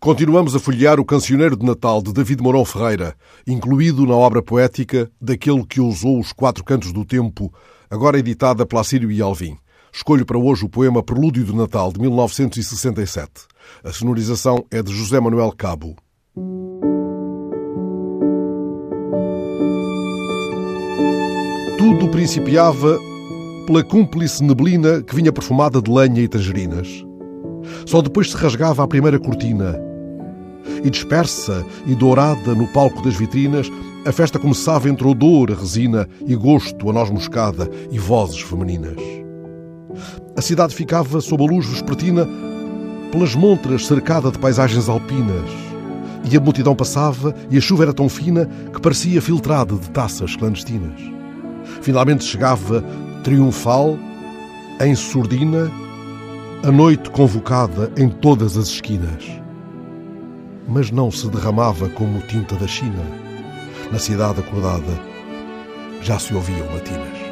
Continuamos a folhear o Cancioneiro de Natal de David Mourão Ferreira, incluído na obra poética daquele que ousou os quatro cantos do tempo, agora editada pela Sírio e Alvim. Escolho para hoje o poema Prelúdio de Natal, de 1967. A sonorização é de José Manuel Cabo. Tudo principiava pela cúmplice neblina que vinha perfumada de lenha e tangerinas. Só depois se rasgava a primeira cortina e dispersa e dourada no palco das vitrinas, a festa começava entre odor a resina e gosto a noz moscada e vozes femininas. A cidade ficava sob a luz vespertina pelas montras cercada de paisagens alpinas. E a multidão passava e a chuva era tão fina que parecia filtrada de taças clandestinas. Finalmente chegava, triunfal, em surdina, a noite convocada em todas as esquinas mas não se derramava como tinta da China. Na cidade acordada já se ouviam latinas.